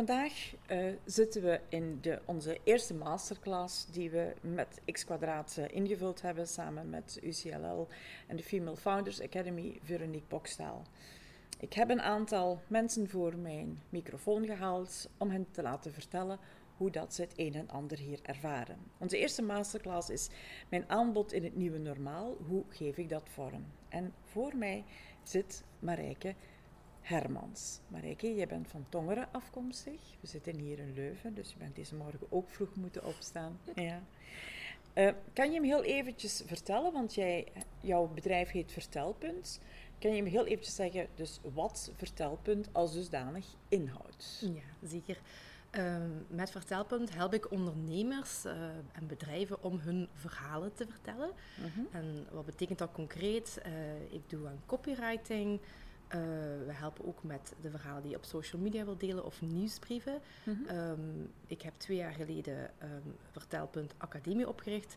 Vandaag uh, zitten we in de, onze eerste masterclass die we met X Quadraat uh, ingevuld hebben samen met UCLL en de Female Founders Academy Veronique Bokstaal. Ik heb een aantal mensen voor mijn microfoon gehaald om hen te laten vertellen hoe dat ze het een en ander hier ervaren. Onze eerste masterclass is mijn aanbod in het nieuwe normaal. Hoe geef ik dat vorm? En voor mij zit Marijke Hermans. Marijke, jij bent van Tongeren afkomstig. We zitten hier in Leuven, dus je bent deze morgen ook vroeg moeten opstaan. Ja. Uh, kan je me heel eventjes vertellen, want jij, jouw bedrijf heet Vertelpunt. Kan je me heel eventjes zeggen, dus wat Vertelpunt als dusdanig inhoudt? Ja, zeker. Uh, met Vertelpunt help ik ondernemers uh, en bedrijven om hun verhalen te vertellen. Mm En wat betekent dat concreet? Uh, ik doe aan copywriting, uh, we helpen ook met de verhalen die je op social media wil delen of nieuwsbrieven. Mm um, ik heb twee jaar geleden um, Vertelpunt Academie opgericht,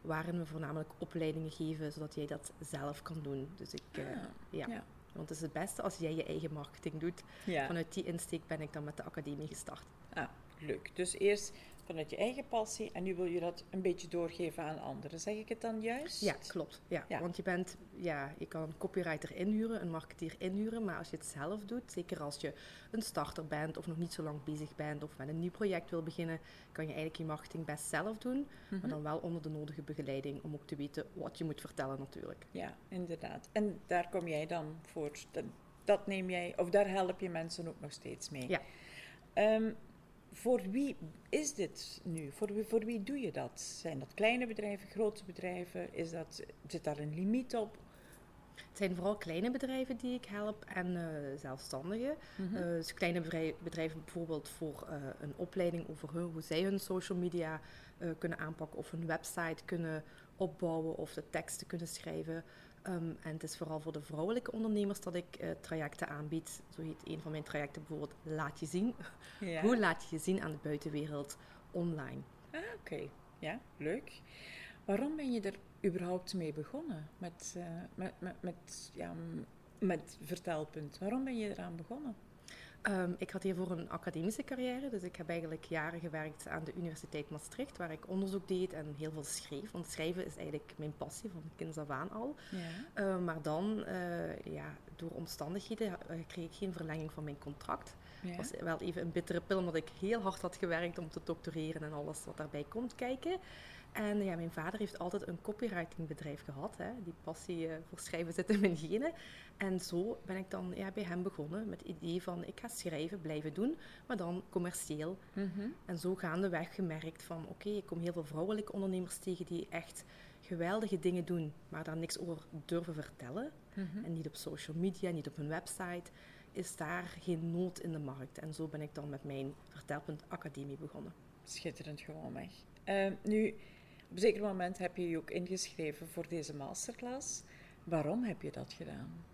waarin we voornamelijk opleidingen geven, zodat jij dat zelf kan doen. Dus ik, uh, ja. ja. Want het is het beste als jij je eigen marketing doet. Ja. Vanuit die insteek ben ik dan met de academie gestart. Ah, leuk. Dus eerst vanuit je eigen passie en nu wil je dat een beetje doorgeven aan anderen. Zeg ik het dan juist? Ja, klopt. Ja. Want je bent, ja, je kan een copywriter inhuren, een marketeer inhuren, maar als je het zelf doet, zeker als je een starter bent of nog niet zo lang bezig bent of met een nieuw project wil beginnen, kan je eigenlijk je marketing best zelf doen, maar mhm. dan wel onder de nodige begeleiding om ook te weten wat je moet vertellen natuurlijk. Ja, inderdaad. En daar kom jij dan voor. Dat, dat neem jij, of daar help je mensen ook nog steeds mee. Ja. Um, voor wie is dit nu? Voor wie, voor wie doe je dat? Zijn dat kleine bedrijven, grote bedrijven? Is dat, zit daar een limiet op? Het zijn vooral kleine bedrijven die ik help en uh, zelfstandigen. Mm dus kleine bedrijven bijvoorbeeld voor uh, een opleiding over hun, hoe zij hun social media kunnen aanpakken of hun website kunnen opbouwen of de teksten kunnen schrijven. Um, en het is vooral voor de vrouwelijke ondernemers dat ik uh, trajecten aanbied. Zo heet een van mijn trajecten bijvoorbeeld Laat je zien. Ja. Hoe laat je je zien aan de buitenwereld online? Ah, oké. Ja, leuk. Waarom ben je er überhaupt mee begonnen met, uh, met, met, met, ja, met Vertelpunt? Waarom ben je eraan begonnen? Um, ik had hiervoor een academische carrière, dus ik heb eigenlijk jaren gewerkt aan de Universiteit Maastricht, waar ik onderzoek deed en heel veel schreef. Want schrijven is eigenlijk mijn passie van kinds af aan al. Ja. Uh, maar dan, uh, ja, door omstandigheden, uh, kreeg ik geen verlenging van mijn contract. Het was wel even een bittere pil, omdat ik heel hard had gewerkt om te doctoreren en alles wat daarbij komt kijken. En ja, mijn vader heeft altijd een copywritingbedrijf gehad. Hè. Die passie uh, voor schrijven zit in mijn genen. En zo ben ik dan ja, bij hem begonnen met het idee van ik ga schrijven, blijven doen, maar dan commercieel. Mhm. En zo gaandeweg gemerkt van oké, ik kom heel veel vrouwelijke ondernemers tegen die echt geweldige dingen doen, maar daar niks over durven vertellen. Mhm. En niet op social media, niet op hun website. Is daar geen nood in de markt. En zo ben ik dan met mijn Vertelpunt Academie begonnen. Schitterend gewoon weg. Uh, nu, een zeker moment heb je je ook ingeschreven voor deze masterclass. Waarom heb je dat gedaan?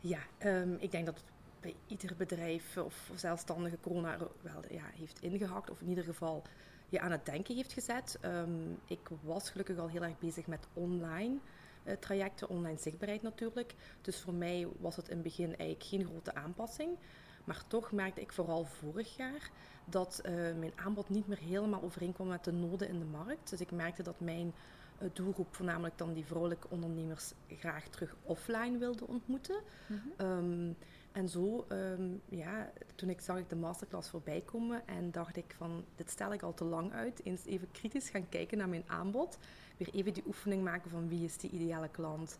Ja, um, ik denk dat bij ieder bedrijf of zelfstandige corona wel ja, heeft ingehakt. Of in ieder geval je aan het denken heeft gezet. Um, ik was gelukkig al heel erg bezig met online uh, trajecten, online zichtbaarheid natuurlijk. Dus voor mij was het in het begin eigenlijk geen grote aanpassing. Maar toch merkte ik vooral vorig jaar dat uh, mijn aanbod niet meer helemaal overeenkwam met de noden in de markt. Dus ik merkte dat mijn uh, doelgroep, voornamelijk dan die vrouwelijke ondernemers, graag terug offline wilde ontmoeten. Mm -hmm. um, en zo, um, ja, toen ik zag ik de masterclass voorbij komen en dacht ik van, dit stel ik al te lang uit. Eens even kritisch gaan kijken naar mijn aanbod. Weer even die oefening maken van wie is die ideale klant.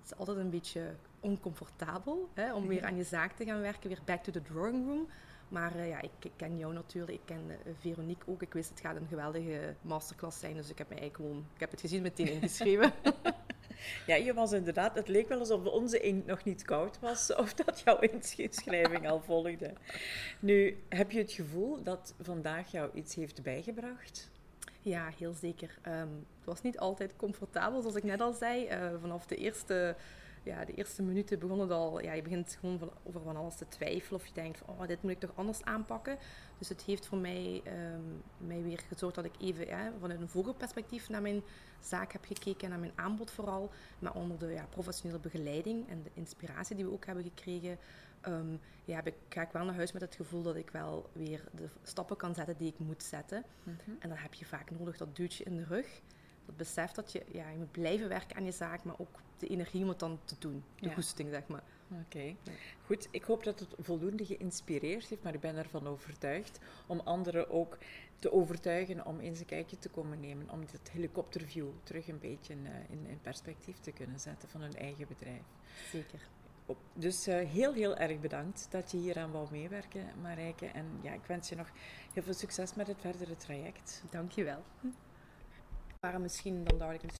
Het is altijd een beetje oncomfortabel hè, om weer aan je zaak te gaan werken, weer back to the drawing room. Maar uh, ja, ik, ik, ken jou natuurlijk, ik ken uh, Veronique ook. Ik wist het gaat een geweldige masterclass zijn, dus ik heb me eigenlijk gewoon, ik heb het gezien meteen ingeschreven. ja, je was inderdaad, het leek wel alsof onze inkt nog niet koud was, of dat jouw inschrijving al volgde. Nu, heb je het gevoel dat vandaag jou iets heeft bijgebracht? Ja, heel zeker. Um, het was niet altijd comfortabel, zoals ik net al zei. Uh, vanaf de eerste ja, de eerste minuten begonnen het al, ja, je begint gewoon van, over van alles te twijfelen. Of je denkt van, oh, dit moet ik toch anders aanpakken. Dus het heeft voor mij, um, mij weer gezorgd dat ik even ja, vanuit een vogelperspectief naar mijn zaak heb gekeken. Naar mijn aanbod vooral. Maar onder de ja, professionele begeleiding en de inspiratie die we ook hebben gekregen ehm, ja, heb ik, ga ik wel naar huis met het gevoel dat ik wel weer de stappen kan zetten die ik moet zetten. Mhm. En dan heb je vaak nodig dat duwtje in de rug. Dat beseft dat je, ja, je moet blijven werken aan je zaak, maar ook de energie om het dan te doen. De Ja. goesting, zeg maar. Oké, goed. Ik hoop dat het voldoende geïnspireerd heeft, maar ik ben ervan overtuigd om anderen ook te overtuigen om eens een kijkje te komen nemen, om het helikopterview terug een beetje eh, in, in perspectief te kunnen zetten van hun eigen bedrijf. Zeker. Dus eh, heel, heel erg bedankt dat je hieraan wou meewerken, Marijke. En ja, ik wens je nog heel veel succes met het verdere traject. Dankjewel. Waren misschien, dan duidelijk